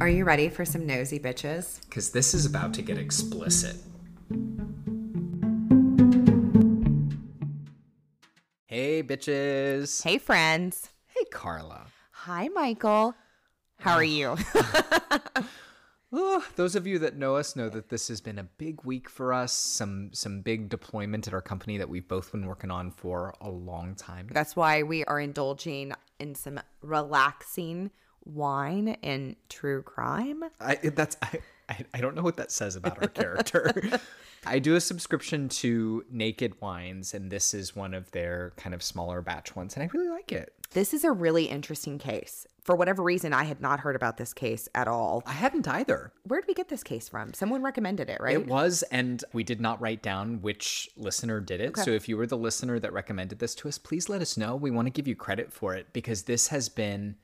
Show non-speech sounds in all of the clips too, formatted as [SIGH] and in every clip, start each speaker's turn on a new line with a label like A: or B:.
A: Are you ready for some nosy bitches?
B: Because this is about to get explicit. Hey, bitches.
A: Hey, friends.
B: Hey, Karla.
A: Hi, Michael. How are you? [SIGHS]
B: Oh, those of you that know us know that this has been a big week for us. Some some big deployment at our company that we've both been working on for a long time.
A: That's why we are indulging in some relaxing wine and true crime.
B: I that's I, I, I don't know what that says about our character. I do a subscription to Naked Wines, and this is one of their kind of smaller batch ones, and I really like it.
A: This is a really interesting case. For whatever reason, I had not heard about this case at all.
B: I hadn't either.
A: Where did we get this case from? Someone recommended it, right?
B: It was, and we did not write down which listener did it. So if you were the listener that recommended this to us, please let us know. We want to give you credit for it because this has been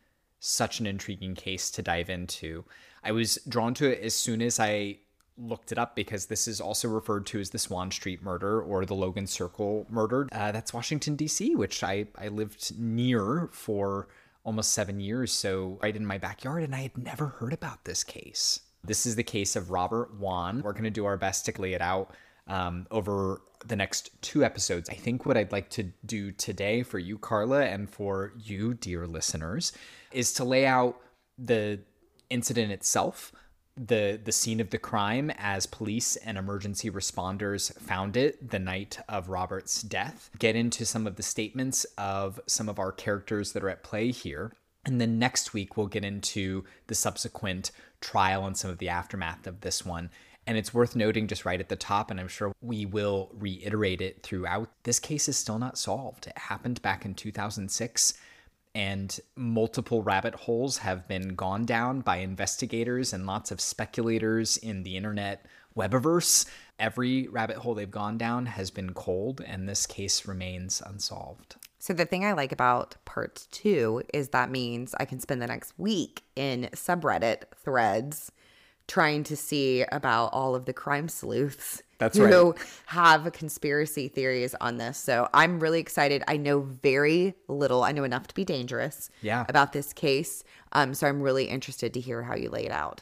B: such an intriguing case to dive into. I was drawn to it as soon as I looked it up because this is also referred to as the Swann Street murder or the Logan Circle murder. Uh, that's Washington, D.C., which I, I lived near for almost seven years, so right in my backyard, and I had never heard about this case. This is the case of Robert Wone. We're going to do our best to lay it out um, over the next two episodes. I think what I'd like to do today for you, Karla, and for you, dear listeners, is to lay out the incident itself the the scene of the crime as police and emergency responders found it the night of Robert's death. Get into some of the statements of some of our characters that are at play here. And then next week we'll get into the subsequent trial and some of the aftermath of this one. And it's worth noting just right at the top, and I'm sure we will reiterate it throughout. This case is still not solved. It happened back in 2006 and multiple rabbit holes have been gone down by investigators and lots of speculators in the internet webiverse. Every rabbit hole they've gone down has been cold, and this case remains unsolved.
A: So, the thing I like about part two is that means I can spend the next week in subreddit threads trying to see about all of the crime sleuths
B: That's
A: who
B: right.
A: have conspiracy theories on this. So I'm really excited. I know very little. I know enough to be dangerous
B: Yeah.
A: about this case. Um, so I'm really interested to hear how you lay it out.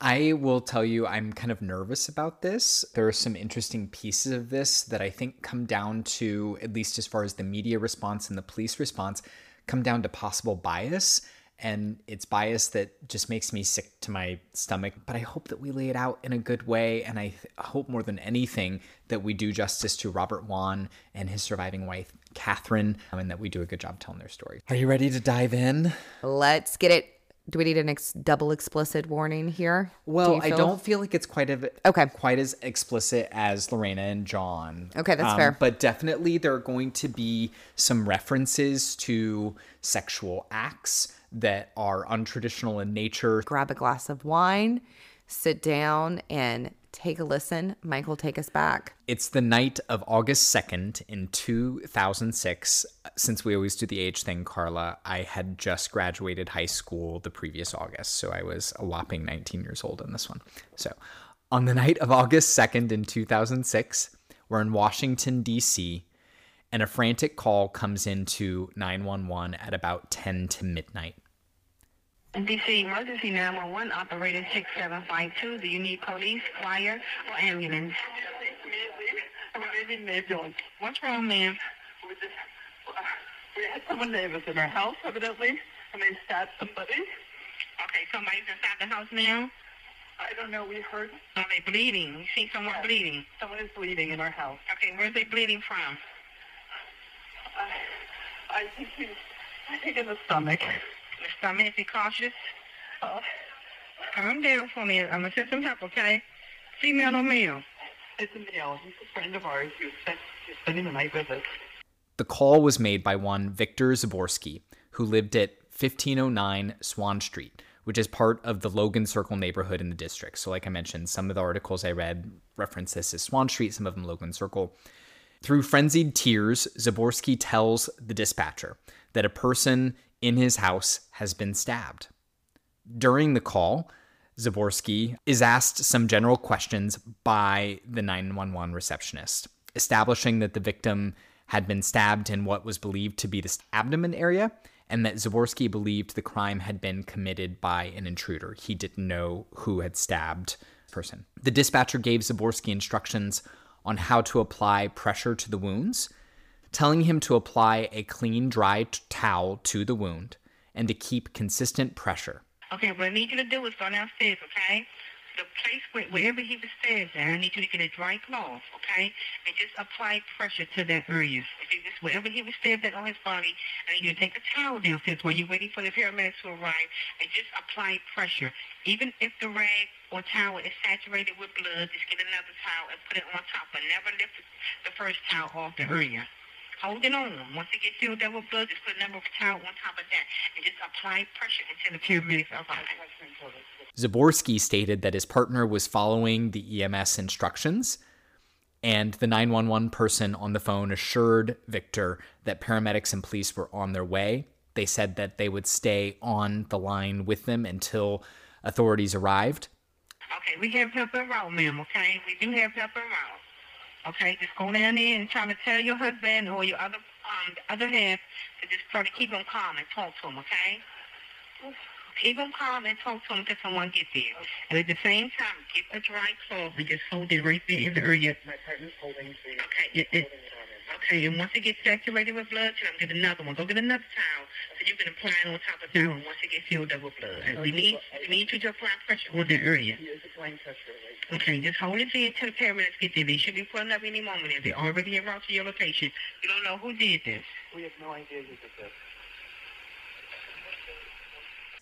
B: I will tell you, I'm kind of nervous about this. There are some interesting pieces of this that I think come down to, at least as far as the media response and the police response, come down to possible bias. And it's bias that just makes me sick to my stomach. But I hope that we lay it out in a good way. And I th- hope more than anything that we do justice to Robert Wone and his surviving wife, Catherine, um, and that we do a good job telling their story. Are you ready to dive in?
A: Let's get it. Do we need an ex- double explicit warning here?
B: Well,
A: you
B: I don't feel like it's quite of
A: Okay.
B: quite as explicit as Lorena and John. Um,
A: Okay, that's fair.
B: But definitely there are going to be some references to sexual acts that are untraditional in nature.
A: grab a glass of wine, sit down, and take a listen. Michael, take us back.
B: It's the night of August 2nd in 2006. Since we always do the age thing, Karla, I had just graduated high school the previous August. So I was a whopping 19 years old in this one. So on the night of August 2nd in 2006, we're in Washington, D.C., and a frantic call comes into 911 at about 10 to midnight.
C: DC Emergency 911 operator 6752. Do you need police, fire, or ambulance? What's wrong, ma'am?
D: We just, we had someone name us in our house, evidently, and they stabbed somebody.
C: Okay, somebody's inside the house now.
D: I don't know, we heard
C: Are they bleeding? You see someone bleeding?
D: someone is bleeding in our house.
C: Okay, where's they bleeding from?
D: I, I think he's, I think in the stomach.
C: The stomach. Be cautious.
D: Uh,
C: Calm down for me. I'm gonna send some help. Okay? Female or male?
D: it's a male. He's a friend of ours who's spent, who's spending the night with us.
B: The call was made by one Victor Zaborsky, who lived at 1509 Swann Street, which is part of the Logan Circle neighborhood in the district. So, like I mentioned, some of the articles I read reference this as Swann Street, some of them Logan Circle. Through frenzied tears, Zaborsky tells the dispatcher that a person in his house has been stabbed. During the call, Zaborsky is asked some general questions by the 911 receptionist, establishing that the victim had been stabbed in what was believed to be the abdomen area and that Zaborsky believed the crime had been committed by an intruder. He didn't know who had stabbed the person. The dispatcher gave Zaborsky instructions on how to apply pressure to the wounds, telling him to apply a clean, dry t- towel to the wound and to keep consistent pressure.
C: Okay, what I need you to do is go downstairs, okay? The place where, wherever he was at, I need you to get a dry cloth, okay? And just apply pressure to that area. Okay, just wherever he was at on his body, I need you to take a towel downstairs while you're waiting for the paramedics to arrive and just apply pressure. Even if the rag or towel is saturated with blood, just get another towel and put it on top, but never lift the first towel off the area. Hold it on. Once it gets filled up with blood, just put another towel on top of that and just apply pressure until the paramedics arrive.
B: Zaborsky stated that his partner was following the EMS instructions, and the 911 person on the phone assured Victor that paramedics and police were on their way. They said that they would stay on the line with them until authorities arrived.
C: Okay, we have help around, ma'am, okay? We do have help around. Okay, just go down there and try to tell your husband or your other um the other half to just try to keep him calm and talk to him, okay? Keep him calm and talk to him until someone gets there. And at the same time, get a dry cloth and just hold it right there in the area.
D: My partner's holding the.
C: Okay, it, it, okay, and once it gets saturated with blood, tell him get another one. Go get another towel so you can apply it on top of the towel once it gets filled up with blood. And we need we need you to apply pressure on the area.
D: He is applying pressure right
C: Okay, just hold it there until the paramedics get there. They should be pulling up any moment. If they're already en route to your location, you don't know who did this.
D: We have no idea who did this.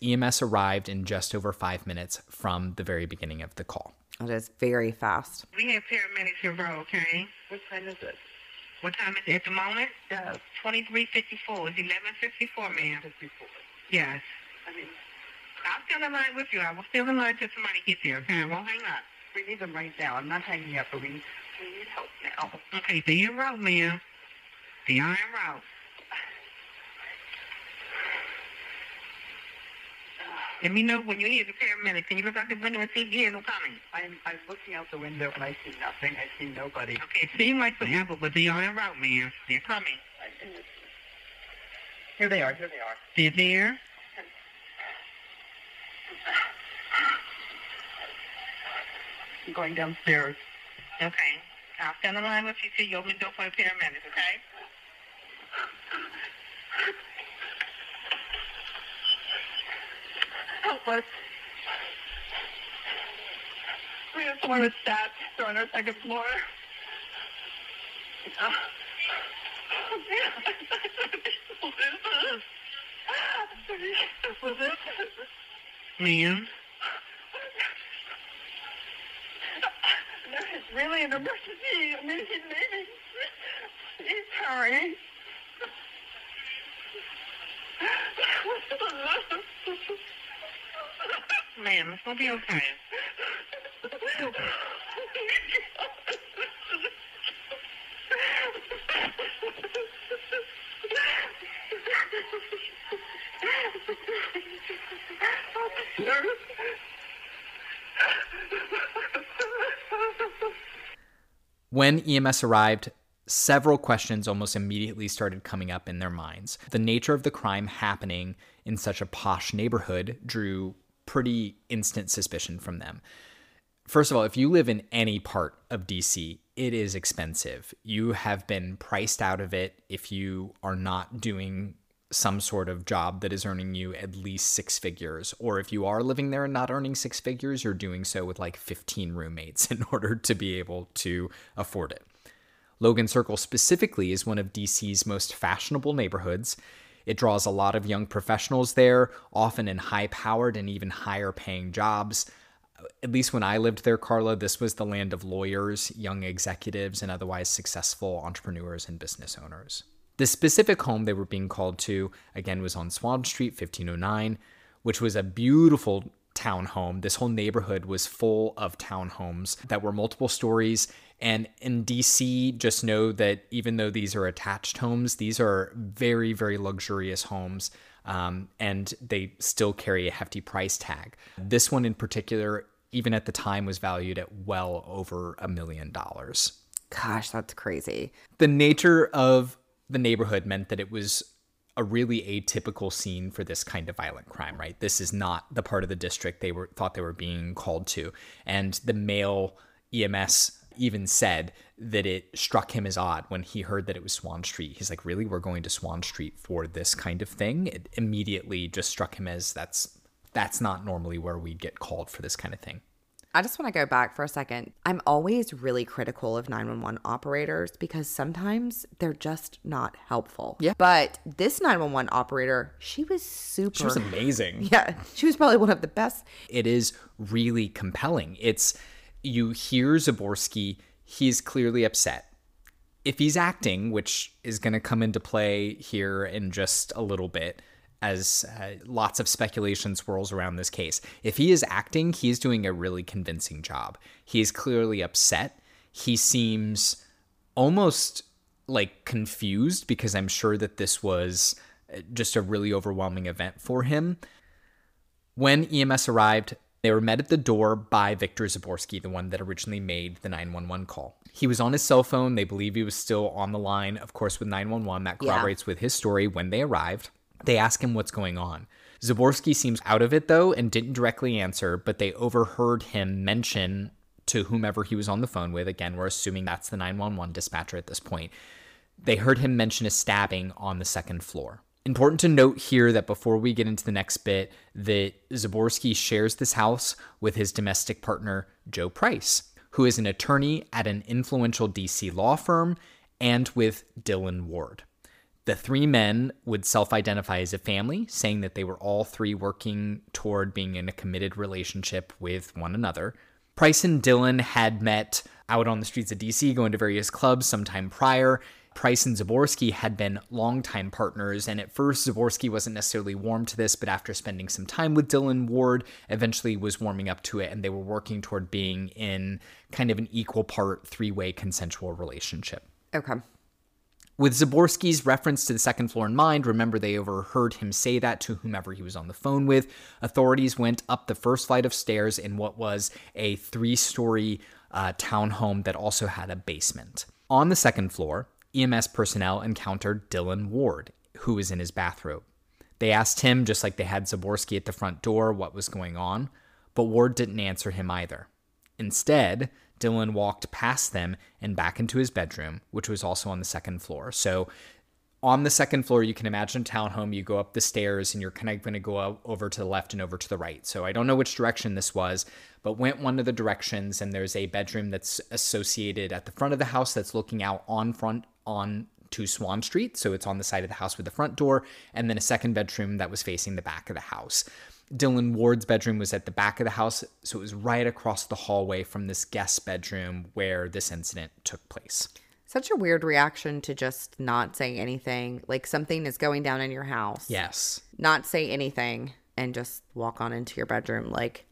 B: EMS arrived in just over five minutes from the very beginning of the call.
A: It is very fast.
C: We have paramedics in row, okay?
D: What time is it?
C: What time is it at the moment?
D: Uh, yes.
C: 2354. It's 1154, ma'am.
D: 54.
C: Yes.
D: I mean,
C: I'll still in line with you. I will still in line till somebody gets here, okay? I won't hang up.
D: We need them right now. I'm not hanging up, but we, we need help now.
C: Okay, they en route, ma'am. Are en route. Let me know when you hear the paramedics. Can you look out the window and see if you hear them coming?
D: I'm, I'm looking out the window and I see nothing. I see nobody.
C: Okay, it seems like forever, but they are en route, ma'am. They're coming.
D: Here they are. Here they are.
C: They're there. [LAUGHS]
D: Going downstairs.
C: Okay. I'll stand in line with you till you open the door for the paramedics, okay?
D: Help us. We have someone with stats. They're on our second floor. Uh, what is [LAUGHS] this? [LAUGHS] What is this?
C: Ma'am.
D: It's really an emergency. I mean, he's. He's hurrying.
C: Ma'am, it's gonna be okay.
B: When EMS arrived, several questions almost immediately started coming up in their minds. The nature of the crime happening in such a posh neighborhood drew pretty instant suspicion from them. First of all, if you live in any part of DC, it is expensive. You have been priced out of it if you are not doing some sort of job that is earning you at least six figures. Or if you are living there and not earning six figures, you're doing so with like 15 roommates [LAUGHS] in order to be able to afford it. Logan Circle specifically is one of DC's most fashionable neighborhoods. It draws a lot of young professionals there, often in high powered and even higher paying jobs. At least when I lived there, Karla, this was the land of lawyers, young executives, and otherwise successful entrepreneurs and business owners. The specific home they were being called to, again, was on Swann Street, 1509, which was a beautiful townhome. This whole neighborhood was full of townhomes that were multiple stories. And in DC, just know that even though these are attached homes, these are very, very luxurious homes. Um, and they still carry a hefty price tag. This one in particular, even at the time, was valued at well over a million dollars.
A: Gosh, that's crazy.
B: The nature of the neighborhood meant that it was a really atypical scene for this kind of violent crime, right? This is not the part of the district they were thought they were being called to. And the male EMS even said that it struck him as odd when he heard that it was Swann Street. He's like, "Really? We're going to Swann Street for this kind of thing?" It immediately just struck him as that's that's not normally where we get called for this kind of thing.
A: I just want to go back for a second. I'm always really critical of 911 operators because sometimes they're just not helpful.
B: Yeah.
A: But this 911 operator, she was super.
B: She was amazing. [LAUGHS]
A: Yeah. She was probably one of the best.
B: It is really compelling. It's you hear Zaborsky, he's clearly upset. If he's acting, which is going to come into play here in just a little bit, as uh, lots of speculation swirls around this case. If he is acting, he's doing a really convincing job. He is clearly upset. He seems almost like confused because I'm sure that this was uh, just a really overwhelming event for him. When EMS arrived, they were met at the door by Victor Zaborsky, the one that originally made the 911 call. He was on his cell phone. They believe he was still on the line, of course, with 911. That corroborates yeah. with his story when they arrived. They ask him what's going on. Zaborsky seems out of it though and didn't directly answer, but they overheard him mention to whomever he was on the phone with. Again, we're assuming that's the 911 dispatcher at this point. They heard him mention a stabbing on the second floor. Important to note here that before we get into the next bit, that Zaborsky shares this house with his domestic partner, Joe Price, who is an attorney at an influential DC law firm, and with Dylan Ward. The three men would self identify as a family, saying that they were all three working toward being in a committed relationship with one another. Price and Dylan had met out on the streets of DC, going to various clubs sometime prior. Price and Zaborsky had been longtime partners, and at first Zaborsky wasn't necessarily warm to this, but after spending some time with Dylan Ward, eventually was warming up to it, and they were working toward being in kind of an equal part three way consensual relationship.
A: Okay.
B: With Zaborsky's reference to the second floor in mind, remember they overheard him say that to whomever he was on the phone with. Authorities went up the first flight of stairs in what was a three story uh, townhome that also had a basement. On the second floor, EMS personnel encountered Dylan Ward, who was in his bathrobe. They asked him, just like they had Zaborsky at the front door, what was going on, but Ward didn't answer him either. Instead, Dylan walked past them and back into his bedroom, which was also on the second floor. So on the second floor, you can imagine a townhome. You go up the stairs and you're kind of going to go over to the left and over to the right. So I don't know which direction this was, but went one of the directions, and there's a bedroom that's associated at the front of the house that's looking out on front on to Swann Street. So it's on the side of the house with the front door, and then a second bedroom that was facing the back of the house. Dylan Ward's bedroom was at the back of the house, so it was right across the hallway from this guest bedroom where this incident took place.
A: Such a weird reaction to just not say anything. Like something is going down in your house.
B: Yes.
A: Not say anything and just walk on into your bedroom like,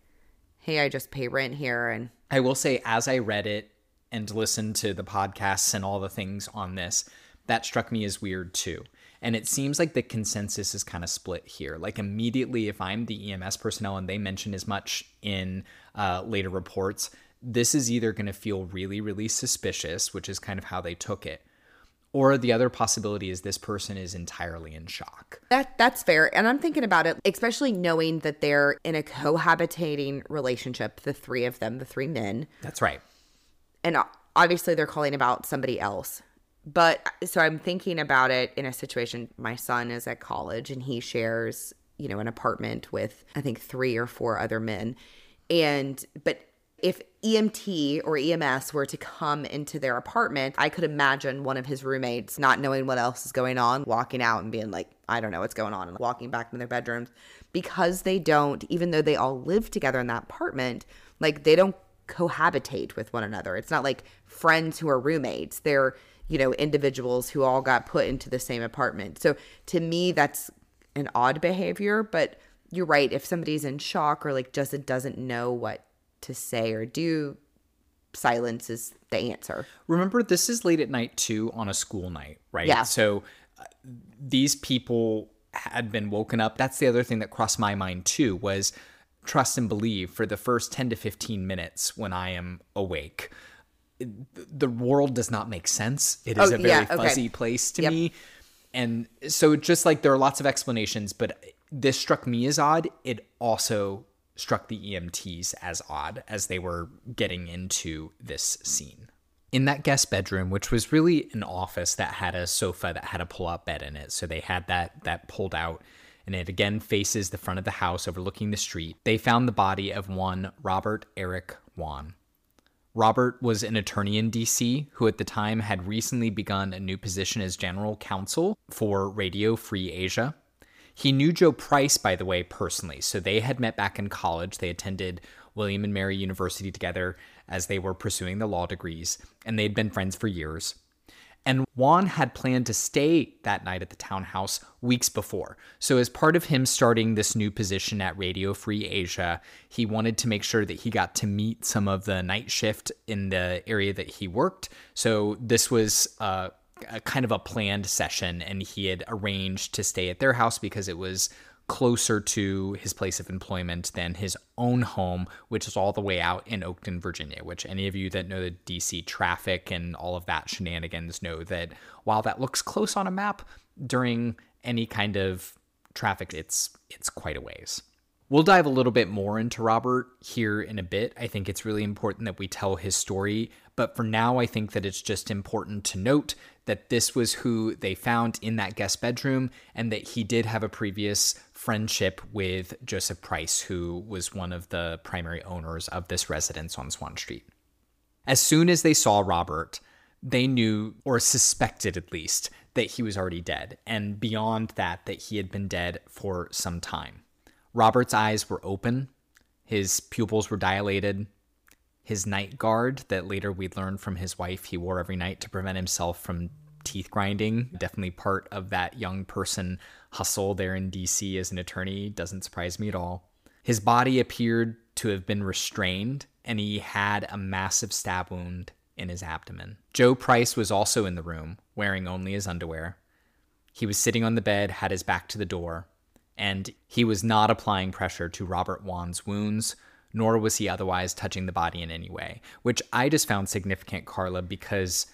A: hey, I just pay rent here. And
B: I will say, as I read it and listened to the podcasts and all the things on this, that struck me as weird too. And it seems like the consensus is kind of split here. Like immediately, if I'm the EMS personnel and they mention as much in uh, later reports, this is either going to feel really, really suspicious, which is kind of how they took it, or the other possibility is this person is entirely in shock.
A: That that's fair. And I'm thinking about it, especially knowing that they're in a cohabitating relationship, the three of them, the three men.
B: That's right.
A: And obviously they're calling about somebody else but so I'm thinking about it in a situation. My son is at college and he shares, you know, an apartment with I think three or four other men. And, but if EMT or EMS were to come into their apartment, I could imagine one of his roommates not knowing what else is going on, walking out and being like, I don't know what's going on, and walking back to their bedrooms because they don't, even though they all live together in that apartment, like they don't cohabitate with one another. It's not like friends who are roommates. They're you know, individuals who all got put into the same apartment. So to me, that's an odd behavior, but you're right. If somebody's in shock or like just doesn't know what to say or do, silence is the answer.
B: Remember, this is late at night too on a school night, right?
A: Yeah.
B: So uh, these people had been woken up. That's the other thing that crossed my mind too was trust and believe for the first 10 to 15 minutes when I am awake the world does not make sense. It is oh, a very yeah, okay. fuzzy place to yep. me. And so just like there are lots of explanations, but this struck me as odd. It also struck the EMTs as odd as they were getting into this scene. In that guest bedroom, which was really an office that had a sofa that had a pull-out bed in it, so they had that that pulled out and it again faces the front of the house overlooking the street. They found the body of one Robert Eric Wone. Robert was an attorney in DC who at the time had recently begun a new position as general counsel for Radio Free Asia. He knew Joe Price, by the way, personally. So they had met back in college. They attended William and Mary University together as they were pursuing the law degrees, and they'd been friends for years. And Wone had planned to stay that night at the townhouse weeks before. So, as part of him starting this new position at Radio Free Asia, he wanted to make sure that he got to meet some of the night shift in the area that he worked. So, this was uh, a kind of a planned session, and he had arranged to stay at their house because it was closer to his place of employment than his own home, which is all the way out in Oakton, Virginia. Which any of you that know the DC traffic and all of that shenanigans know that while that looks close on a map, during any kind of traffic, it's it's quite a ways. We'll dive a little bit more into Robert here in a bit. I think it's really important that we tell his story, but for now, I think that it's just important to note that this was who they found in that guest bedroom and that he did have a previous friendship with Joseph Price, who was one of the primary owners of this residence on Swann Street. As soon as they saw Robert, they knew, or suspected at least, that he was already dead, and beyond that, that he had been dead for some time. Robert's eyes were open, his pupils were dilated, his night guard that later we'd learn from his wife he wore every night to prevent himself from teeth grinding. Definitely part of that young person hustle there in DC as an attorney. Doesn't surprise me at all. His body appeared to have been restrained, and he had a massive stab wound in his abdomen. Joe Price was also in the room, wearing only his underwear. He was sitting on the bed, had his back to the door, and he was not applying pressure to Robert Wone's wounds nor was he otherwise touching the body in any way, which I just found significant, Karla, because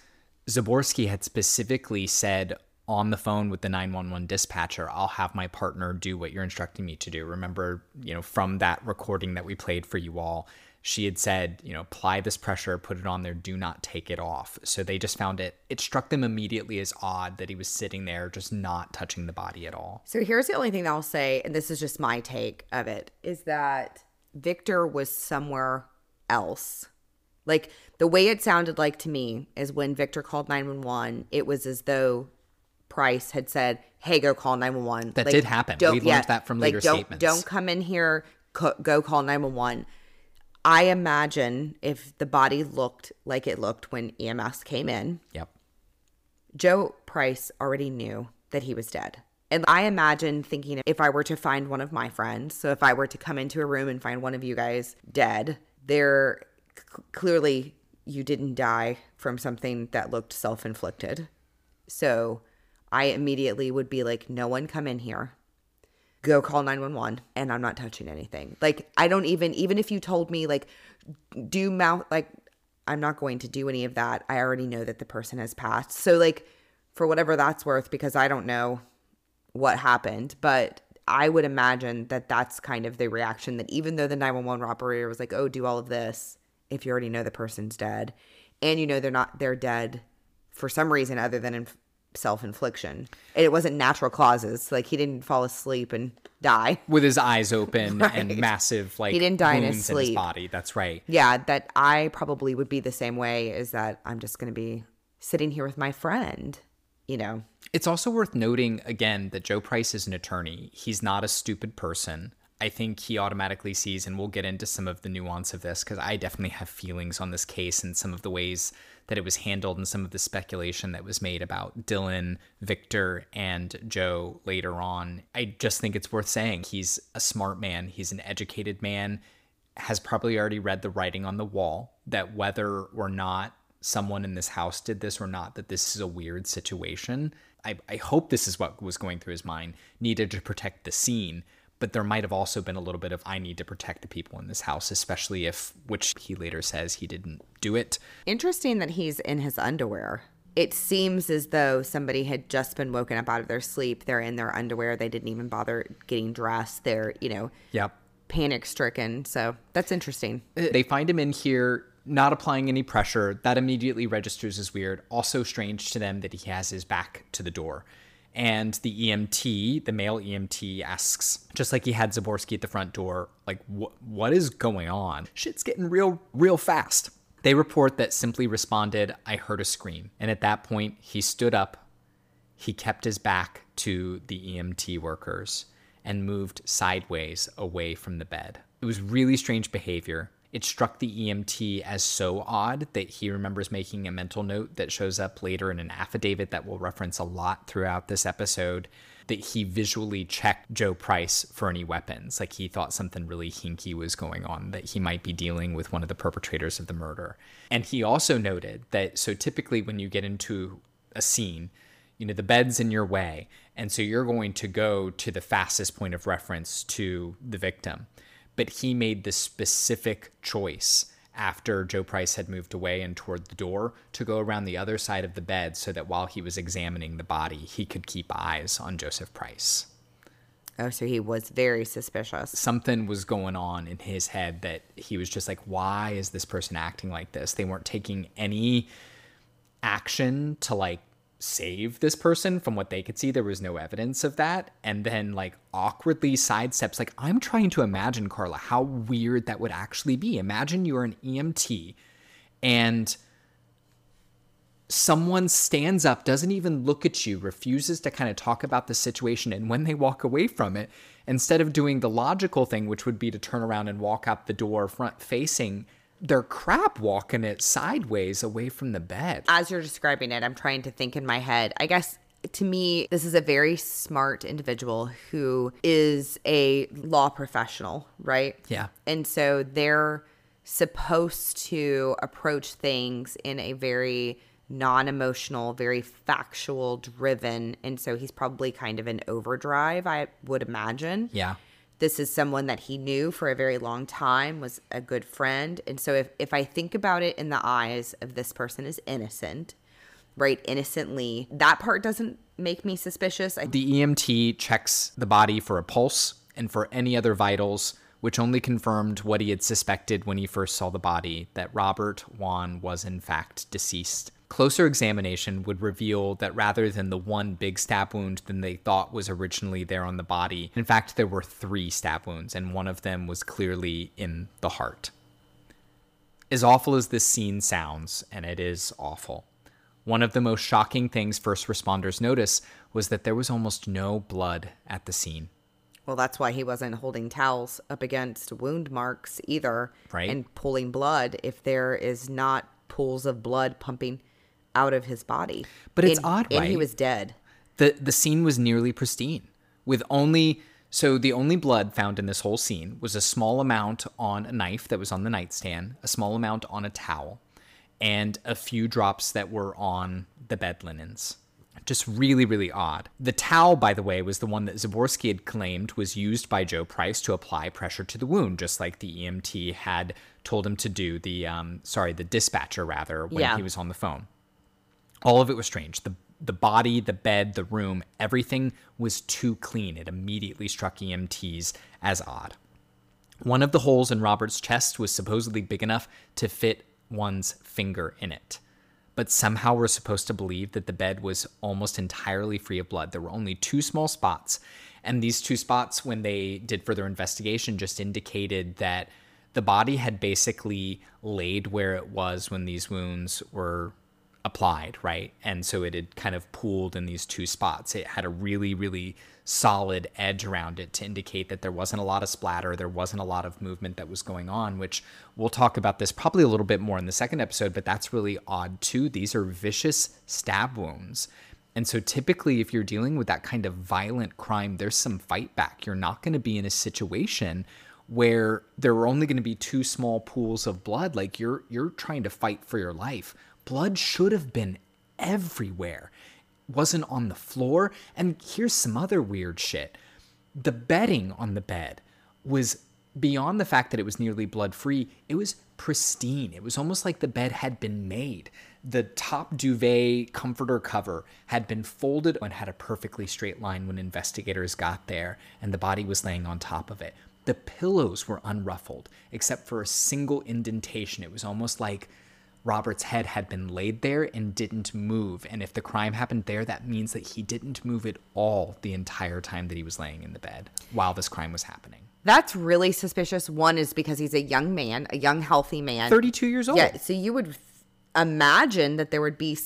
B: Zaborsky had specifically said on the phone with the 911 dispatcher, I'll have my partner do what you're instructing me to do. Remember, you know, from that recording that we played for you all, she had said, you know, apply this pressure, put it on there, do not take it off. So they just found it, it struck them immediately as odd that he was sitting there just not touching the body at all.
A: So here's the only thing that I'll say, and this is just my take of it, is that Victor was somewhere else. Like the way it sounded like to me is when Victor called 911, it was as though Price had said, "Hey, go call 911."
B: That
A: like,
B: did happen. We learned yeah, that from later
A: like, don't,
B: statements.
A: Don't come in here. Co- go call 911. I imagine if the body looked like it looked when EMS came in.
B: Yep.
A: Joe Price already knew that he was dead. And I imagine thinking if I were to find one of my friends, so if I were to come into a room and find one of you guys dead, there c- clearly you didn't die from something that looked self inflicted. So I immediately would be like, no one come in here. Go call 911 and I'm not touching anything. Like, I don't even, even if you told me, like, do mouth, like, I'm not going to do any of that. I already know that the person has passed. So, like, for whatever that's worth, because I don't know what happened, but I would imagine that that's kind of the reaction that even though the 911 operator was like, "Oh, do all of this if you already know the person's dead." And you know they're not they're dead for some reason other than in self-infliction. It wasn't natural causes. Like he didn't fall asleep and die
B: with his eyes open [LAUGHS] right. and massive like
A: he didn't die in his sleep. In his
B: body. That's right.
A: Yeah, that I probably would be the same way. Is that I'm just going to be sitting here with my friend you know.
B: It's also worth noting again that Joe Price is an attorney. He's not a stupid person. I think he automatically sees, and we'll get into some of the nuance of this because I definitely have feelings on this case and some of the ways that it was handled and some of the speculation that was made about Dylan, Victor, and Joe later on. I just think it's worth saying he's a smart man, he's an educated man, has probably already read the writing on the wall that whether or not someone in this house did this or not, that this is a weird situation. I, I hope this is what was going through his mind. Needed to protect the scene, but there might have also been a little bit of I need to protect the people in this house, especially if, which he later says he didn't do it.
A: Interesting that he's in his underwear. it seems as though somebody had just been woken up out of their sleep. They're in their underwear. They didn't even bother getting dressed. They're, you know,
B: Yep.
A: panic stricken. So that's interesting.
B: They find him in here not applying any pressure. That immediately registers as weird. Also strange to them that he has his back to the door. And the EMT, the male EMT, asks, just like he had Zaborsky at the front door, like, "Wh- what is going on? Shit's getting real, real fast. They report that simply responded, I heard a scream. And at that point, he stood up, he kept his back to the EMT workers and moved sideways away from the bed. It was really strange behavior. It struck the EMT as so odd that he remembers making a mental note that shows up later in an affidavit that we'll reference a lot throughout this episode that he visually checked Joe Price for any weapons. Like he thought something really hinky was going on, that he might be dealing with one of the perpetrators of the murder. And he also noted that so typically when you get into a scene, you know, the bed's in your way. And so you're going to go to the fastest point of reference to the victim. But he made the specific choice after Joe Price had moved away and toward the door to go around the other side of the bed so that while he was examining the body, he could keep eyes on Joseph Price.
A: Oh, so he was very suspicious.
B: Something was going on in his head that he was just like, why is this person acting like this? They weren't taking any action to like save this person from what they could see. There was no evidence of that. And then like awkwardly sidesteps like i'm trying to imagine karla how weird that would actually be. Imagine you're an emt and someone stands up doesn't even look at you refuses to kind of talk about the situation. And when they walk away from it instead of doing the logical thing which would be to turn around and walk out the door front facing they're crap walking it sideways away from the bed.
A: As you're describing it, I'm trying to think in my head. I guess to me, this is a very smart individual who is a law professional, right?
B: Yeah.
A: And so they're supposed to approach things in a very non emotional, very factual driven. And so he's probably kind of an overdrive, I would imagine.
B: Yeah.
A: This is someone that he knew for a very long time, was a good friend. And so if, if I think about it in the eyes of this person is innocent, right? Innocently, that part doesn't make me suspicious. I
B: The EMT checks the body for a pulse and for any other vitals, which only confirmed what he had suspected when he first saw the body that Robert Wone was in fact deceased. Closer examination would reveal that rather than the one big stab wound than they thought was originally there on the body, in fact, there were three stab wounds, and one of them was clearly in the heart. As awful as this scene sounds, and it is awful, one of the most shocking things first responders noticed was that there was almost no blood at the scene.
A: Well, that's why he wasn't holding towels up against wound marks either.
B: Right.
A: And pulling blood if there is not pools of blood pumping out of his body.
B: But it's
A: And-
B: odd,
A: And he was dead.
B: the the scene was nearly pristine with only so the only blood found in this whole scene was a small amount on a knife that was on the nightstand a small amount on a towel and a few drops that were on the bed linens just really really odd the towel by the way was the one that zaborsky had claimed was used by joe price to apply pressure to the wound just like the emt had told him to do the um sorry the dispatcher rather when
A: Yeah.
B: he was on the phone all of it was strange. The the body, the bed, the room, everything was too clean. It immediately struck EMTs as odd. One of the holes in Robert's chest was supposedly big enough to fit one's finger in it. But somehow we're supposed to believe that the bed was almost entirely free of blood. There were only two small spots. And these two spots, when they did further investigation, just indicated that the body had basically laid where it was when these wounds were applied, right? And so it had kind of pooled in these two spots. It had a really, really solid edge around it to indicate that there wasn't a lot of splatter, there wasn't a lot of movement that was going on, which we'll talk about this probably a little bit more in the second episode, but that's really odd too. These are vicious stab wounds. And so typically if you're dealing with that kind of violent crime, there's some fight back. You're not going to be in a situation where there are only going to be two small pools of blood like you're you're trying to fight for your life blood should have been everywhere wasn't on the floor and here's some other weird shit the bedding on the bed was beyond the fact that it was nearly blood free, it was pristine. It was almost like the bed had been made. The top duvet comforter cover had been folded and had a perfectly straight line when investigators got there, and the body was laying on top of it. The pillows were unruffled, except for a single indentation. It was almost like Robert's head had been laid there and didn't move. And if the crime happened there, that means that he didn't move at all the entire time that he was laying in the bed while this crime was happening.
A: That's really suspicious. One is because he's a young man, a young, healthy man.
B: 32 years old.
A: Yeah, so you would imagine that there would be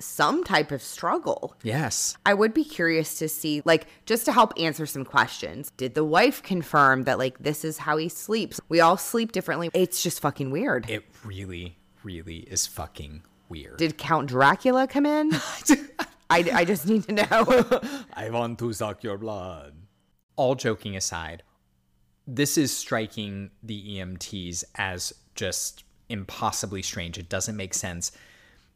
A: some type of struggle.
B: Yes.
A: I would be curious to see, like, just to help answer some questions. Did the wife confirm that, like, this is how he sleeps? We all sleep differently. It's just fucking weird.
B: It really, really is fucking weird.
A: Did Count Dracula come in? [LAUGHS] I, I just need to know. [LAUGHS]
B: I want to suck your blood. All joking aside, this is striking the EMTs as just impossibly strange. It doesn't make sense.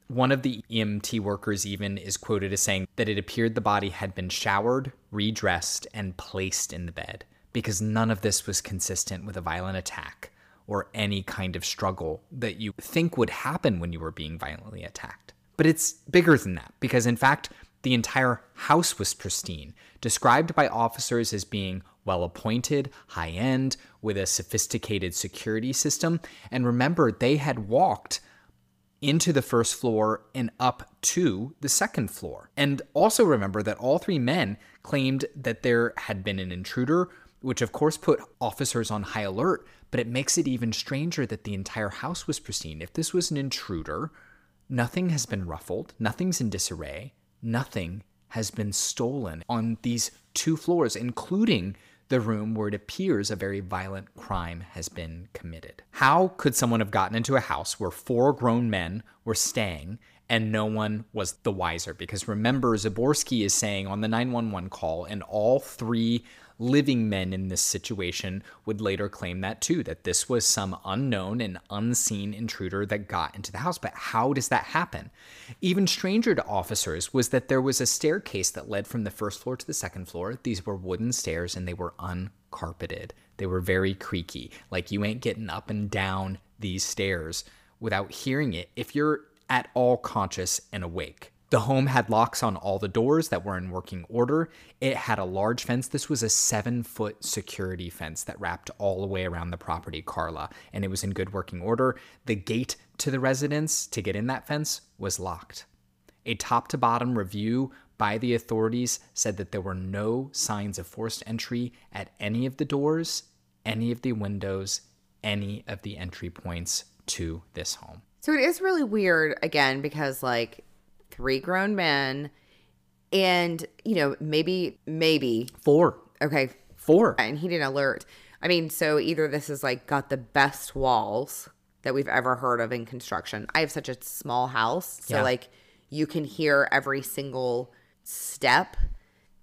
B: One of the EMT workers even is quoted as saying that it appeared the body had been showered, redressed, and placed in the bed because none of this was consistent with a violent attack or any kind of struggle that you think would happen when you were being violently attacked. But it's bigger than that because, in fact, the entire house was pristine, described by officers as being well appointed, high end, with a sophisticated security system. And remember, they had walked into the first floor and up to the second floor. And also remember that all three men claimed that there had been an intruder, which of course put officers on high alert, but it makes it even stranger that the entire house was pristine. If this was an intruder, nothing has been ruffled, nothing's in disarray, nothing has been stolen on these two floors, including the room where it appears a very violent crime has been committed. How could someone have gotten into a house where four grown men were staying and no one was the wiser? Because remember, Zaborsky is saying on the 911 call, and all three living men in this situation would later claim that too, that this was some unknown and unseen intruder that got into the house. But how does that happen? Even stranger to officers was that there was a staircase that led from the first floor to the second floor. These were wooden stairs and they were uncarpeted. They were very creaky. Like you ain't getting up and down these stairs without hearing it if you're at all conscious and awake. The home had locks on all the doors that were in working order. It had a large fence. This was a seven foot security fence that wrapped all the way around the property, Karla, and it was in good working order. The gate to the residence to get in that fence was locked. A top to bottom review by the authorities said that there were no signs of forced entry at any of the doors, any of the windows, any of the entry points to this home.
A: So it is really weird again because like three grown men and you know maybe maybe
B: Four.
A: okay
B: Four.
A: and he didn't alert. I mean, so either this is like got the best walls that we've ever heard of in construction. I have such a small house, so
B: Yeah.
A: like you can hear every single step.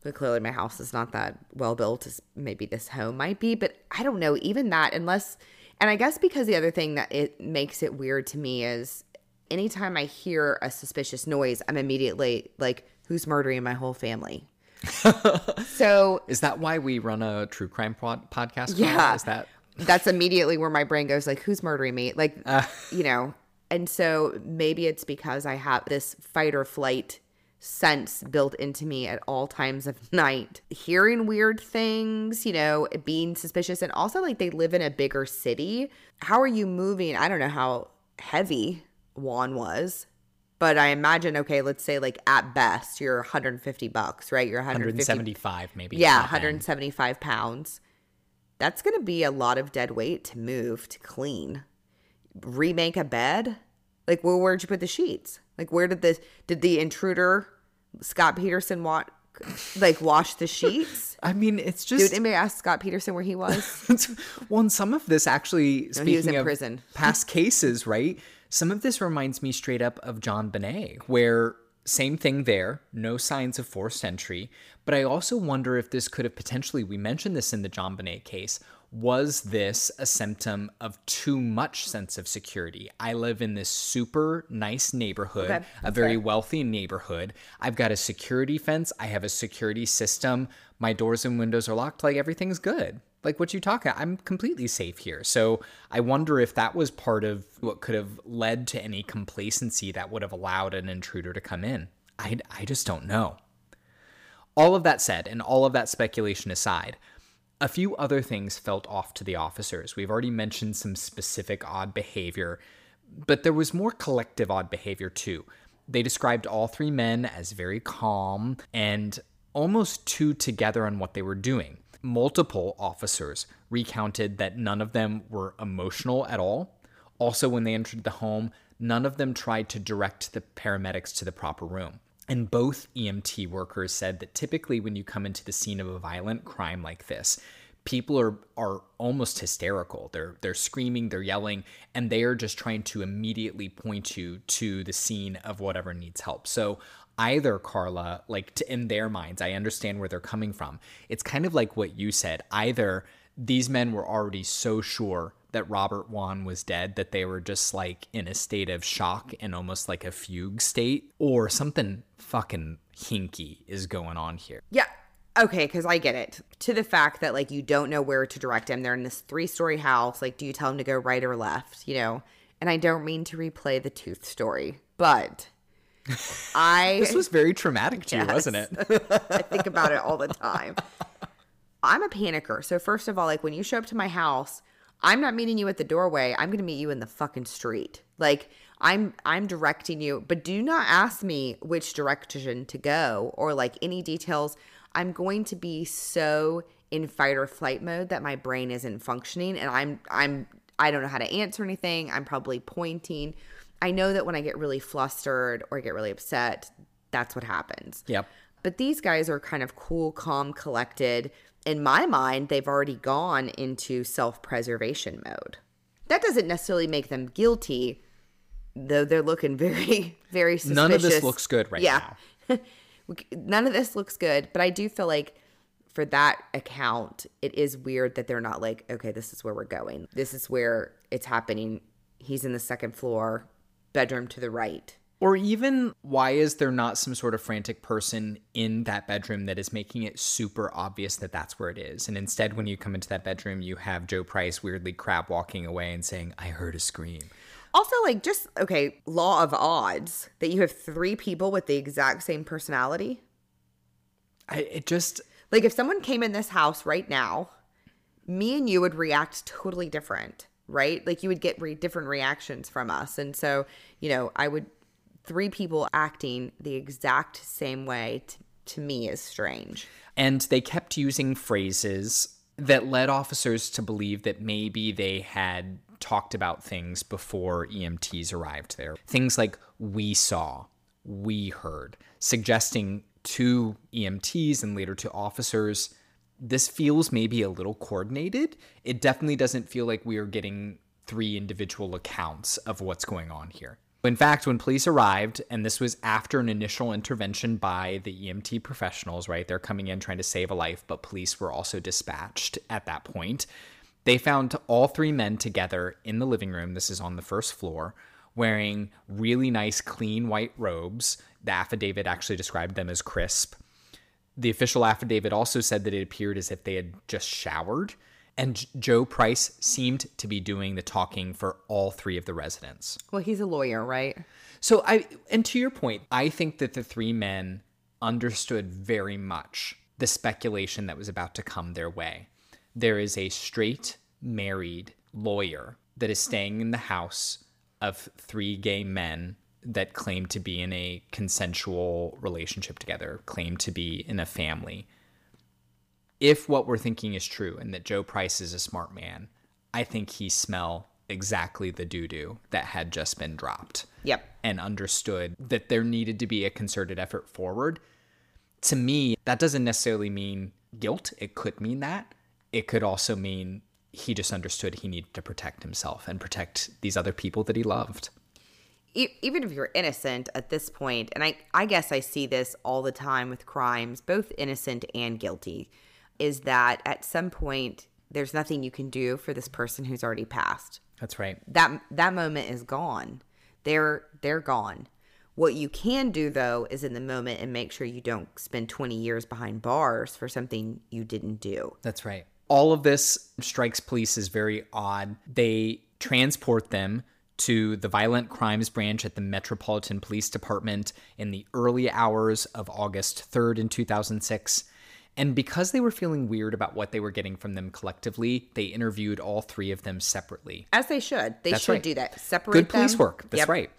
A: But clearly, my house is not that well built as maybe this home might be. But I don't know, even that, unless, and I guess because the other thing that it makes it weird to me is anytime I hear a suspicious noise, I'm immediately like, who's murdering my whole family? [LAUGHS] so
B: Is that why we run a true crime pod- podcast?
A: Yeah.
B: Is that
A: that's immediately where my brain goes like who's murdering me like [LAUGHS] uh. you know and so maybe it's because i have this fight or flight sense built into me at all times of night hearing weird things you know being suspicious and also like they live in a bigger city how are you moving i don't know how heavy wone was but i imagine okay let's say like at best you're 150 bucks right you're
B: 175 maybe?
A: yeah,
B: top end.
A: 175 pounds. That's going to be a lot of dead weight to move to clean. Remake a bed? Like, well, where'd you put the sheets? Like, where did the did the intruder Scott Peterson want like wash the sheets? [LAUGHS]
B: I mean, it's
A: Dude,
B: just
A: anybody ask Scott Peterson where he was? [LAUGHS]
B: well, and some of this actually speaking
A: was in
B: of
A: prison.
B: past cases, right? Some of this reminds me straight up of JonBenét, where same thing there, no signs of forced entry. But I also wonder if this could have potentially, we mentioned this in the JonBenét case, was this a symptom of too much sense of security? I live in this super nice neighborhood,
A: Okay,
B: a very wealthy neighborhood. I've got a security fence, I have a security system, my doors and windows are locked, like everything's good. Like what you talk about, I'm completely safe here. So I wonder if that was part of what could have led to any complacency that would have allowed an intruder to come in. I, I just don't know. All of that said, and all of that speculation aside, a few other things felt off to the officers. We've already mentioned some specific odd behavior, but there was more collective odd behavior too. They described all three men as very calm and almost too together on what they were doing. Multiple officers recounted that none of them were emotional at all. Also, when they entered the home, none of them tried to direct the paramedics to the proper room. And both EMT workers said that typically when you come into the scene of a violent crime like this, people are are almost hysterical. They're they're screaming, they're yelling, and they are just trying to immediately point you to the scene of whatever needs help. So either Karla, like to, in their minds, I understand where they're coming from. It's kind of like what you said. Either these men were already so sure that Robert Wone was dead that they were just like in a state of shock and almost like a fugue state, or something fucking hinky is going on here.
A: Yeah. Okay, because I get it. To the fact that like you don't know where to direct him. They're in this three story house. Like, do you tell him to go right or left? You know? And I don't mean to replay the tooth story, but I
B: This was very traumatic to you, wasn't it? [LAUGHS]
A: I think about it all the time. I'm a panicker. So first of all, like when you show up to my house, I'm not meeting you at the doorway. I'm going to meet you in the fucking street. Like I'm I'm directing you, but do not ask me which direction to go or like any details. I'm going to be so in fight or flight mode that my brain isn't functioning and I'm I'm I don't know how to answer anything. I'm probably pointing. I know that when I get really flustered or get really upset, that's what happens.
B: Yep.
A: But these guys are kind of cool, calm, collected. In my mind, they've already gone into self preservation mode. That doesn't necessarily make them guilty, though they're looking [LAUGHS] very, very suspicious.
B: None of this looks good right
A: yeah.
B: now. [LAUGHS]
A: None of this looks good, but I do feel like for that account, it is weird that they're not like, okay, this is where we're going. This is where it's happening. He's in the second floor, bedroom to the right.
B: Or even why is there not some sort of frantic person in that bedroom that is making it super obvious that that's where it is? And instead, when you come into that bedroom, you have Joe Price weirdly crab walking away and saying, I heard a scream.
A: Also, like, just okay, law of odds that you have three people with the exact same personality.
B: I, it just,
A: Like, if someone came in this house right now, me and you would react totally different, right? Like, you would get re- different reactions from us. And so, you know, I would, three people acting the exact same way t- to me is strange.
B: and they kept using phrases that led officers to believe that maybe they had talked about things before EMTs arrived there. Things like we saw, we heard, suggesting to EMTs and later to officers this feels maybe a little coordinated. It definitely doesn't feel like we are getting three individual accounts of what's going on here. In fact, when police arrived, and this was after an initial intervention by the EMT professionals, right? They're coming in trying to save a life, but police were also dispatched at that point. They found all three men together in the living room. This is on the first floor, wearing really nice, clean white robes. The affidavit actually described them as crisp. The official affidavit also said that it appeared as if they had just showered. And Joe Price seemed to be doing the talking for all three of the residents.
A: Well, he's a lawyer, right?
B: So I and to your point, I think that the three men understood very much the speculation that was about to come their way. There is a straight married lawyer that is staying in the house of three gay men that claim to be in a consensual relationship together, claim to be in a family. If what we're thinking is true and that Joe Price is a smart man, I think he smell exactly the doo-doo that had just been dropped
A: Yep.
B: and understood that there needed to be a concerted effort forward. To me, that doesn't necessarily mean guilt. It could mean that. It could also mean he just understood he needed to protect himself and protect these other people that he loved.
A: E- even if you're innocent at this point, and I, I guess I see this all the time with crimes, both innocent and guilty, is that at some point there's nothing you can do for this person who's already passed.
B: That's right.
A: That that moment is gone. They're they're gone. What you can do though is in the moment and make sure you don't spend 20 years behind bars for something you didn't do.
B: That's right. All of this strikes police as very odd. They transport them to the violent crimes branch at the Metropolitan Police Department in the early hours of August 3rd in 2006. And because they were feeling weird about what they were getting from them collectively, they interviewed all three of them separately.
A: As they should. They
B: That's
A: should
B: right.
A: do that. Separate
B: Good police
A: them.
B: work. That's
A: Yep.
B: right.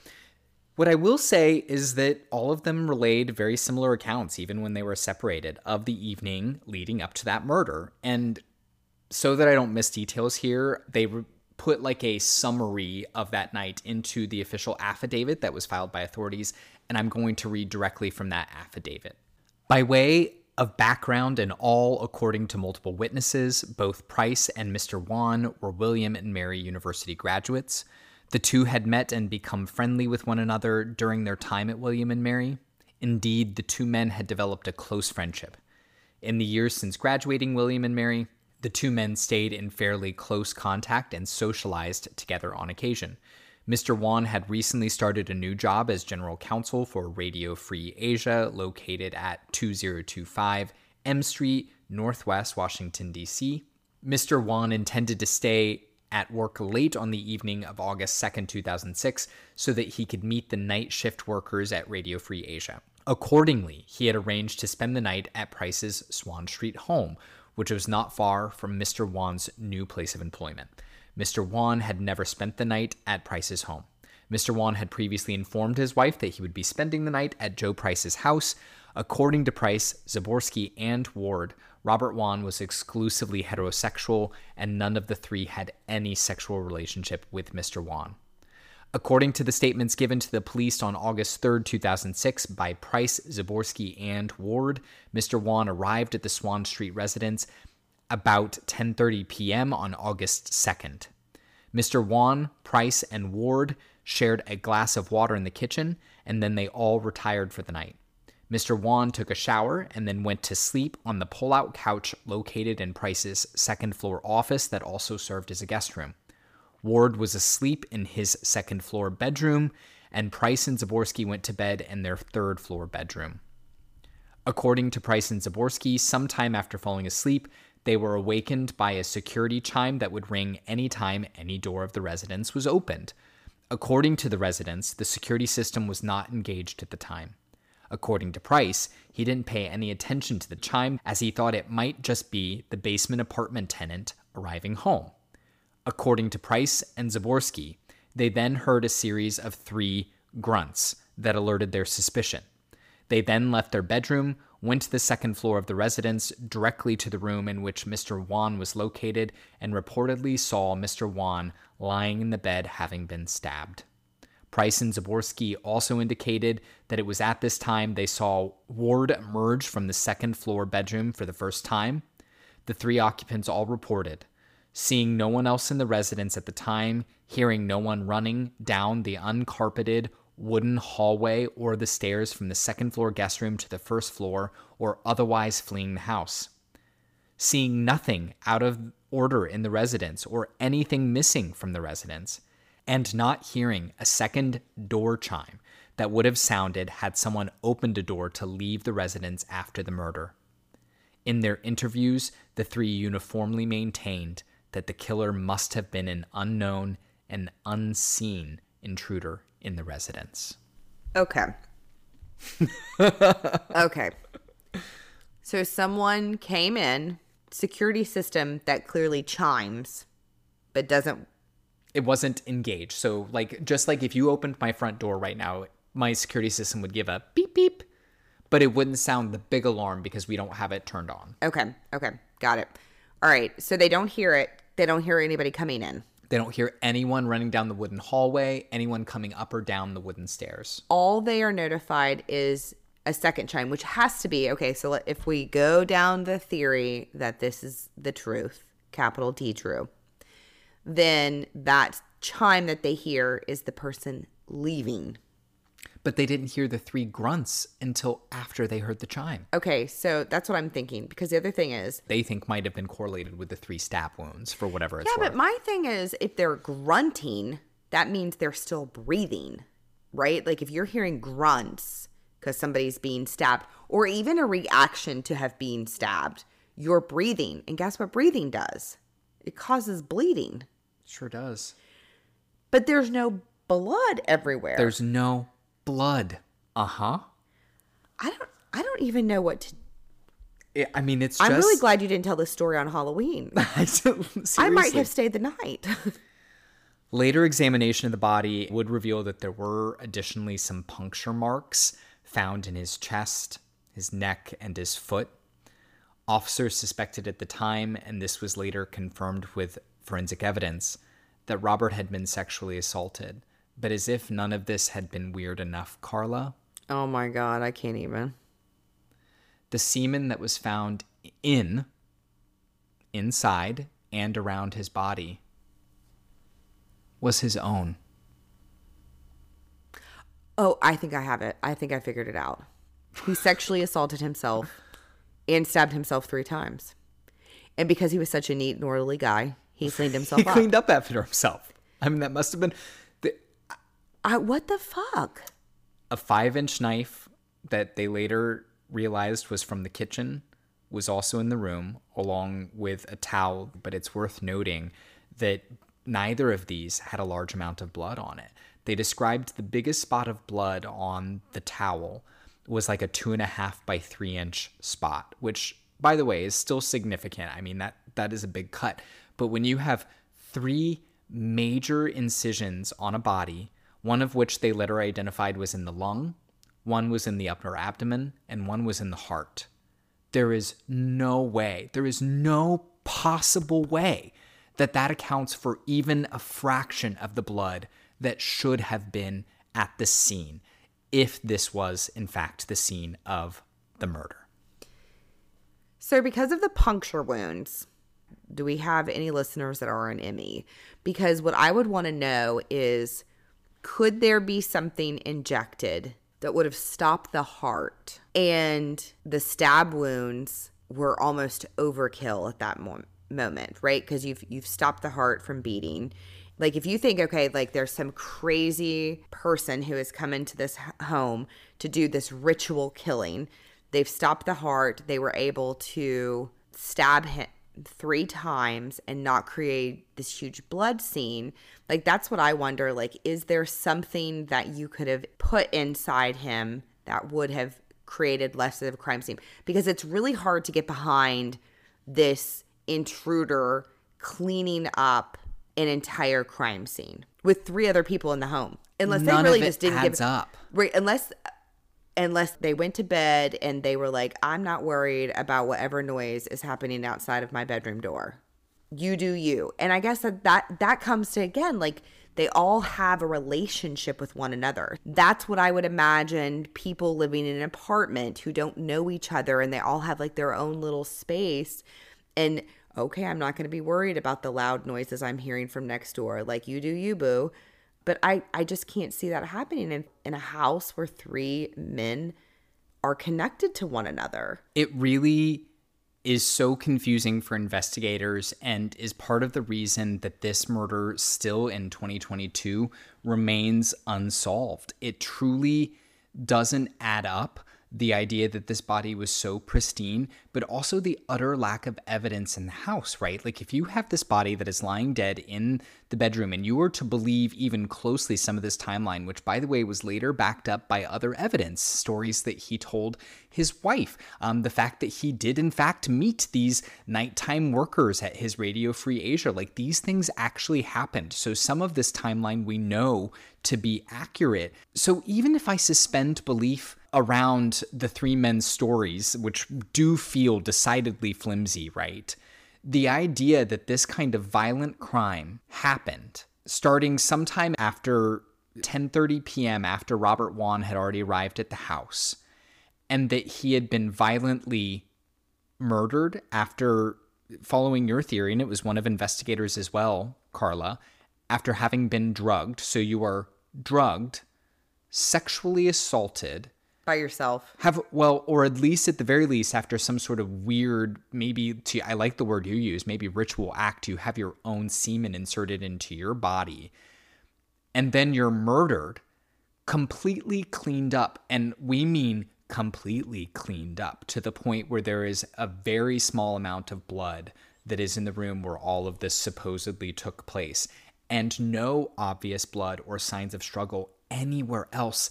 B: What I will say is that all of them relayed very similar accounts, even when they were separated, of the evening leading up to that murder. And so that I don't miss details here, they re- put like a summary of that night into the official affidavit that was filed by authorities. And I'm going to read directly from that affidavit. By way of background, and all according to multiple witnesses, both Price and Mr. Wone were William and Mary University graduates. The two had met and become friendly with one another during their time at William and Mary. Indeed, the two men had developed a close friendship. In the years since graduating William and Mary, the two men stayed in fairly close contact and socialized together on occasion. Mr. Wone had recently started a new job as general counsel for Radio Free Asia, located at 2025 M Street, Northwest Washington, D.C. Mr. Wone intended to stay at work late on the evening of August 2nd, 2006, so that he could meet the night shift workers at Radio Free Asia. Accordingly, he had arranged to spend the night at Price's Swann Street home, which was not far from Mr. Wone's new place of employment. Mr. Wone had never spent the night at Price's home. Mr. Wone had previously informed his wife that he would be spending the night at Joe Price's house. According to Price, Zaborsky, and Ward, Robert Wone was exclusively heterosexual, and none of the three had any sexual relationship with Mr. Wone. According to the statements given to the police on August 3, 2006, by Price, Zaborsky, and Ward, Mr. Wone arrived at the Swann Street residence about 10:30 p.m. on August 2nd. Mr. Wone, Price, and Ward shared a glass of water in the kitchen, and then they all retired for the night. Mr. Wone took a shower and then went to sleep on the pull out couch located in Price's second floor office that also served as a guest room. Ward was asleep in his second floor bedroom, and Price and Zaborsky went to bed in their third floor bedroom. According to Price and Zaborsky, sometime after falling asleep, they were awakened by a security chime that would ring anytime any door of the residence was opened. According to the residents, the security system was not engaged at the time. According to Price, he didn't pay any attention to the chime as he thought it might just be the basement apartment tenant arriving home. According to Price and Zaborsky, they then heard a series of three grunts that alerted their suspicion. They then left their bedroom, went to the second floor of the residence, directly to the room in which Mr. Wone was located, and reportedly saw Mr. Wone lying in the bed having been stabbed. Price and Zaborsky also indicated that it was at this time they saw Ward emerge from the second floor bedroom for the first time. The three occupants all reported seeing no one else in the residence at the time, hearing no one running down the uncarpeted wooden hallway or the stairs from the second floor guest room to the first floor, or otherwise fleeing the house. Seeing nothing out of order in the residence or anything missing from the residence, and not hearing a second door chime that would have sounded had someone opened a door to leave the residence after the murder. In their interviews, the three uniformly maintained that the killer must have been an unknown and unseen intruder in the residence.
A: Okay. [LAUGHS] okay. So someone came in, security system that clearly chimes, but doesn't.
B: It wasn't engaged. So, like, just like if you opened my front door right now, my security system would give a beep beep, but it wouldn't sound the big alarm because we don't have it turned on.
A: Okay. Okay. Got it. All right. So they don't hear it. They don't hear anybody coming in.
B: They don't hear anyone running down the wooden hallway, anyone coming up or down the wooden stairs.
A: All they are notified is a second chime, which has to be okay. So if we go down the theory that this is the truth, capital D true, then that chime that they hear is the person leaving.
B: But they didn't hear the three grunts until after they heard the chime.
A: Okay, so that's what I'm thinking. Because the other thing is,
B: They think might have been correlated with the three stab wounds for whatever it's
A: yeah,
B: worth.
A: but my thing is, if they're grunting, that means they're still breathing, right? Like if you're hearing grunts because somebody's being stabbed, or even a reaction to have been stabbed, you're breathing. And guess what breathing does? It causes bleeding.
B: Sure does.
A: But there's no blood everywhere.
B: There's no blood. Uh huh.
A: I don't I don't even know what to
B: I mean, it's.
A: I'm
B: just,
A: really glad you didn't tell this story on Halloween. [LAUGHS] [LAUGHS] I might have stayed the night. [LAUGHS]
B: Later examination of the body would reveal that there were additionally some puncture marks found in his chest, his neck, and his foot. Officers suspected at the time, and this was later confirmed with forensic evidence, that Robert had been sexually assaulted. But as if none of this had been weird enough, Karla.
A: Oh my God, I can't even.
B: The semen that was found in, inside, and around his body was his own.
A: Oh, I think I have it. I think I figured it out. He sexually assaulted himself and stabbed himself three times. And because he was such a neat and orderly guy, he cleaned himself [LAUGHS]
B: he
A: up.
B: cleaned up after himself. I mean, that must have been
A: I, what the fuck?
B: a five inch knife that they later realized was from the kitchen was also in the room, along with a towel. But it's worth noting that neither of these had a large amount of blood on it. They described the biggest spot of blood on the towel was like a two and a half by three inch spot, which, by the way, is still significant. I mean, that that is a big cut. But when you have three major incisions on a body, one of which they later identified was in the lung, one was in the upper abdomen, and one was in the heart. There is no way, there is no possible way that that accounts for even a fraction of the blood that should have been at the scene if this was, in fact, the scene of the murder.
A: So, because of the puncture wounds, do we have any listeners that are an ME? Because what I would want to know is could there be something injected that would have stopped the heart? And the stab wounds were almost overkill at that moment moment, right? Because you've you've stopped the heart from beating. Like if you think, okay, like there's some crazy person who has come into this home to do this ritual killing. They've stopped the heart. They were able to stab him three times and not create this huge blood scene. Like that's what I wonder. Like, is there something that you could have put inside him that would have created less of a crime scene? Because it's really hard to get behind this intruder cleaning up an entire crime scene with three other people in the home. Unless
B: None
A: they really just didn't give
B: up.
A: Right, unless unless they went to bed and they were like, I'm not worried about whatever noise is happening outside of my bedroom door. You do you. And I guess that that, that comes to again, like they all have a relationship with one another. That's what I would imagine people living in an apartment who don't know each other and they all have like their own little space. And okay, I'm not going to be worried about the loud noises I'm hearing from next door. Like you do you, boo. But I, I just can't see that happening in, in a house where three men are connected to one another.
B: It really is so confusing for investigators and is part of the reason that this murder still in 2022 remains unsolved. It truly doesn't add up the idea that this body was so pristine, but also the utter lack of evidence in the house, right? Like, if you have this body that is lying dead in the bedroom and you were to believe even closely some of this timeline, which, by the way, was later backed up by other evidence, stories that he told his wife, um, the fact that he did, in fact, meet these nighttime workers at his Radio Free Asia, like, these things actually happened. So, some of this timeline we know to be accurate. So, even if I suspend belief, around the three men's stories, which do feel decidedly flimsy, right? The idea that this kind of violent crime happened starting sometime after 10:30 p.m. after Robert Wone had already arrived at the house and that he had been violently murdered after following your theory and it was one of investigators as well, Karla, after having been drugged. So you are drugged, sexually assaulted,
A: by yourself.
B: Have well, or at least at the very least, after some sort of weird, maybe to I like the word you use, maybe ritual act, you have your own semen inserted into your body, and then you're murdered, completely cleaned up, and we mean completely cleaned up to the point where there is a very small amount of blood that is in the room where all of this supposedly took place, and no obvious blood or signs of struggle anywhere else,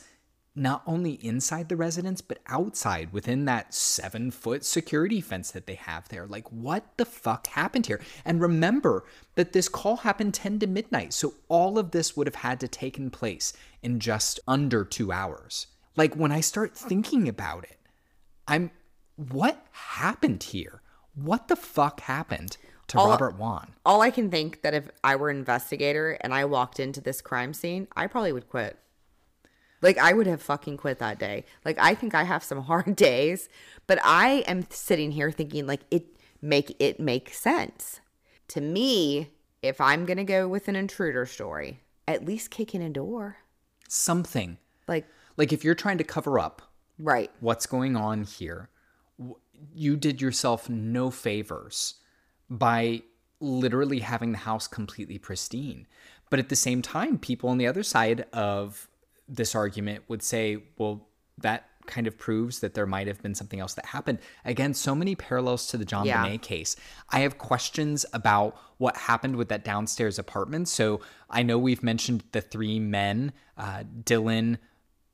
B: not only inside the residence, but outside within that seven foot security fence that they have there. Like, what the fuck happened here? And remember that this call happened 10 to midnight, so all of this would have had to taken place in just under two hours. Like, when I start thinking about it, I'm, what happened here? What the fuck happened to
A: All-
B: Robert Wone?
A: All I can think that if I were an investigator and I walked into this crime scene, I probably would quit. Like I would have fucking quit that day. Like I think I have some hard [LAUGHS] days, but I am sitting here thinking like it make it make sense. To me, if I'm going to go with an intruder story, at least kick in a door.
B: Something.
A: Like
B: Like, if you're trying to cover up
A: right.
B: what's going on here, you did yourself no favors by literally having the house completely pristine. But at the same time, people on the other side of this argument would say, well, that kind of proves that there might have been something else that happened. Again, so many parallels to the John
A: Yeah.
B: Bonet case. I have questions about what happened with that downstairs apartment. So I know we've mentioned the three men, uh, Dylan,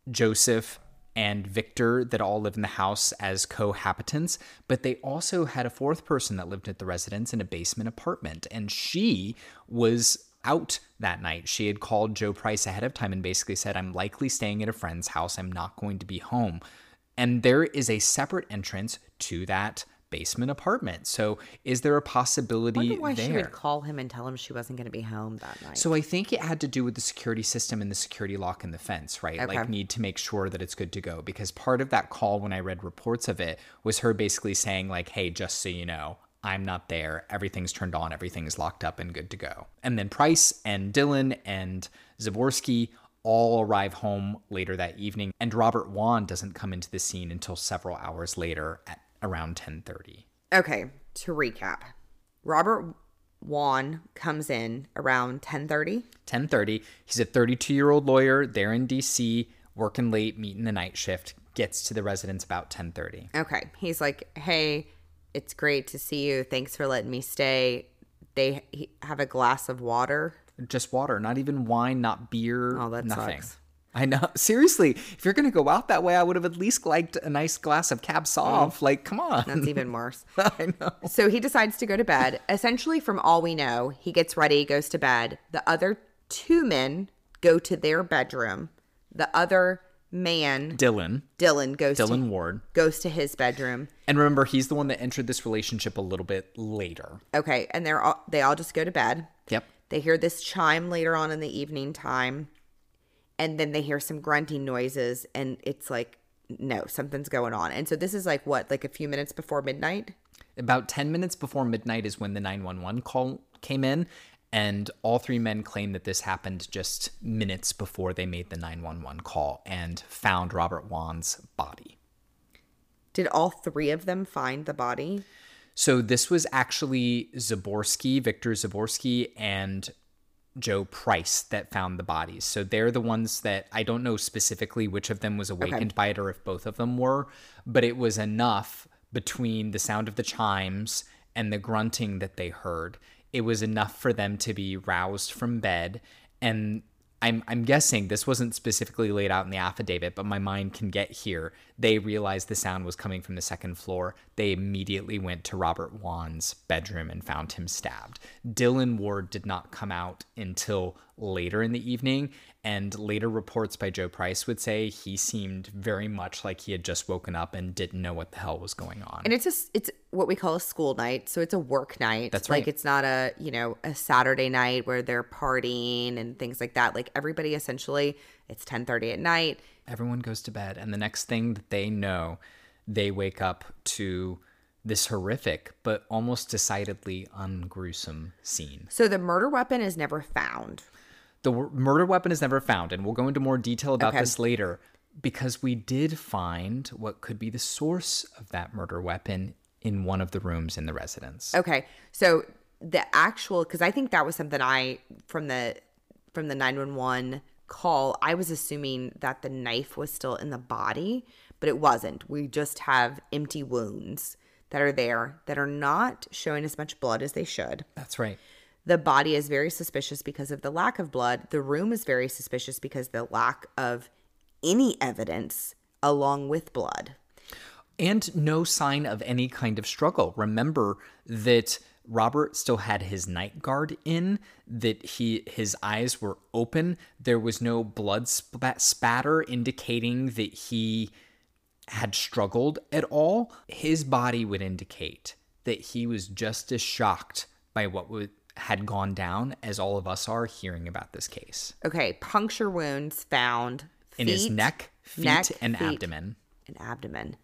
B: Joseph, and Victor that all live in the house as cohabitants, but they also had a fourth person that lived at the residence in a basement apartment, and she was out that night. She had called Joe Price ahead of time and basically said, I'm likely staying at a friend's house. I'm not going to be home. And there is a separate entrance to that basement apartment. So is there a possibility
A: why
B: there?
A: she would call him and tell him she wasn't going to be home that night.
B: So I think it had to do with the security system and the security lock in the fence, right? Like need to make sure that it's good to go because part of that call when I read reports of it was her basically saying like, "Hey, just so you know, I'm not there. Everything's turned on, everything's locked up and good to go." And then Price and Dylan and Zaborsky all arrive home later that evening and Robert Wone doesn't come into the scene until several hours later at around 10:30.
A: Okay, to recap. Robert Wone comes in around 10:30.
B: 10:30. He's a 32-year-old lawyer there in DC, working late, meeting the night shift. Gets to the residence about 10:30.
A: Okay. He's like, "Hey, it's great to see you. Thanks for letting me stay." They have a glass of water.
B: Just water, not even wine, not beer,
A: Oh, that
B: nothing.
A: sucks.
B: I know. [LAUGHS] Seriously, if you're gonna go out that way, I would have at least liked a nice glass of Cab Sauv. Mm. Like, come on.
A: That's even worse. [LAUGHS]
B: I know.
A: So he decides to go to bed. Essentially, from all we know, he gets ready, goes to bed. The other two men go to their bedroom. The other man,
B: Dylan,
A: Dylan, goes
B: Dylan
A: to
B: Ward,
A: goes to his bedroom.
B: and remember, he's the one that entered this relationship a little bit later.
A: Okay, and they're all, they all just go to bed.
B: Yep.
A: They hear this chime later on in the evening time, and then they hear some grunting noises, and it's like, no, something's going on. And so this is like what, like a few minutes before midnight?
B: About 10 minutes before midnight is when the 911 call came in, and all three men claim that this happened just minutes before they made the 911 call and found Robert Wone's body.
A: Did all three of them find the body?
B: So this was actually Zaborsky, Victor Zaborsky, and Joe Price that found the bodies. So they're the ones that I don't know specifically which of them was awakened by it or if both of them were, but it was enough between the sound of the chimes and the grunting that they heard. It was enough for them to be roused from bed and I'm I'm guessing this wasn't specifically laid out in the affidavit, but my mind can get here. They realized the sound was coming from the second floor. They immediately went to Robert Wone's bedroom and found him stabbed. Dylan Ward did not come out until later in the evening, and later reports by Joe Price would say he seemed very much like he had just woken up and didn't know what the hell was going on.
A: And it's just it's what we call a school night, so it's a work night.
B: That's right.
A: Like it's not a you know a Saturday night where they're partying and things like that. Like everybody essentially, it's ten thirty at night.
B: everyone goes to bed and the next thing that they know they wake up to this horrific but almost decidedly ungruesome scene
A: So the murder weapon is never found.
B: The w- murder weapon is never found and we'll go into more detail about
A: Okay.
B: this later because we did find what could be the source of that murder weapon in one of the rooms in the residence
A: Okay, so the actual because I think that was something I from the from the nine one one call. I was assuming that the knife was still in the body, but it wasn't. We just have empty wounds that are there that are not showing as much blood as they should.
B: That's right.
A: The body is very suspicious because of the lack of blood. The room is very suspicious because the lack of any evidence along with blood.
B: And no sign of any kind of struggle. Remember that Robert still had his night guard in, that he his eyes were open. There was no blood spat- spatter indicating that he had struggled at all. His body would indicate that he was just as shocked by what would, had gone down as all of us are hearing about this case.
A: Okay, puncture wounds found
B: in his neck, feet,
A: neck,
B: and
A: feet,
B: abdomen.
A: And abdomen.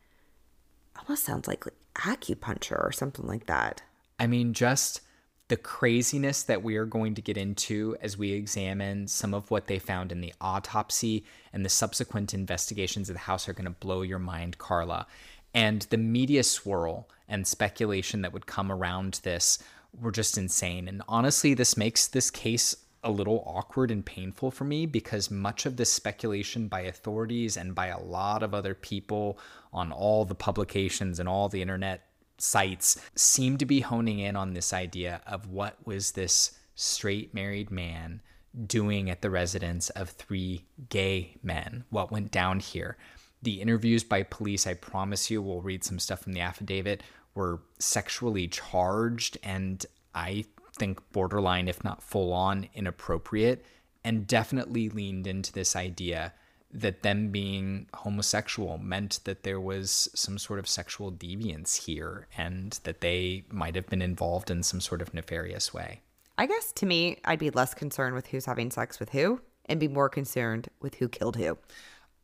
A: Almost sounds like acupuncture or something like that.
B: I mean, just the craziness that we are going to get into as we examine some of what they found in the autopsy and the subsequent investigations of the house are going to blow your mind, Karla. And the media swirl and speculation that would come around this were just insane. And honestly, this makes this case a little awkward and painful for me because much of this speculation by authorities and by a lot of other people on all the publications and all the internet sites seem to be honing in on this idea of what was this straight married man doing at the residence of three gay men, what went down here. The interviews by police, I promise you, we'll read some stuff from the affidavit, were sexually charged and I think borderline, if not full on, inappropriate, and definitely leaned into this idea that them being homosexual meant that there was some sort of sexual deviance here and that they might have been involved in some sort of nefarious way.
A: I guess to me, I'd be less concerned with who's having sex with who and be more concerned with who killed who.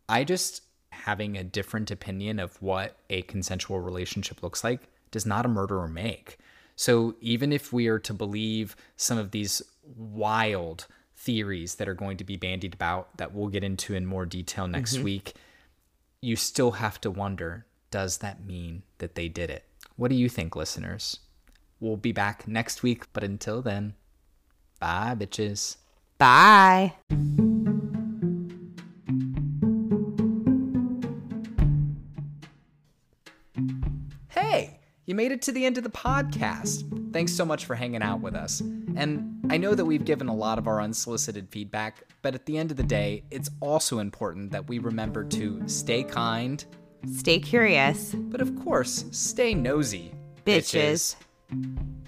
B: I just having a different opinion of what a consensual relationship looks like does not a murderer make. So even if we are to believe some of these wild theories that are going to be bandied about that we'll get into in more detail next mm-hmm. week, you still have to wonder does that mean that they did it? What do you think, listeners? We'll be back next week, but until then, bye, bitches.
A: Bye.
B: You made it to the end of the podcast. Thanks so much for hanging out with us. And I know that we've given a lot of our unsolicited feedback, but at the end of the day, it's also important that we remember to stay kind,
A: stay curious,
B: but of course, stay nosy.
A: Bitches. bitches.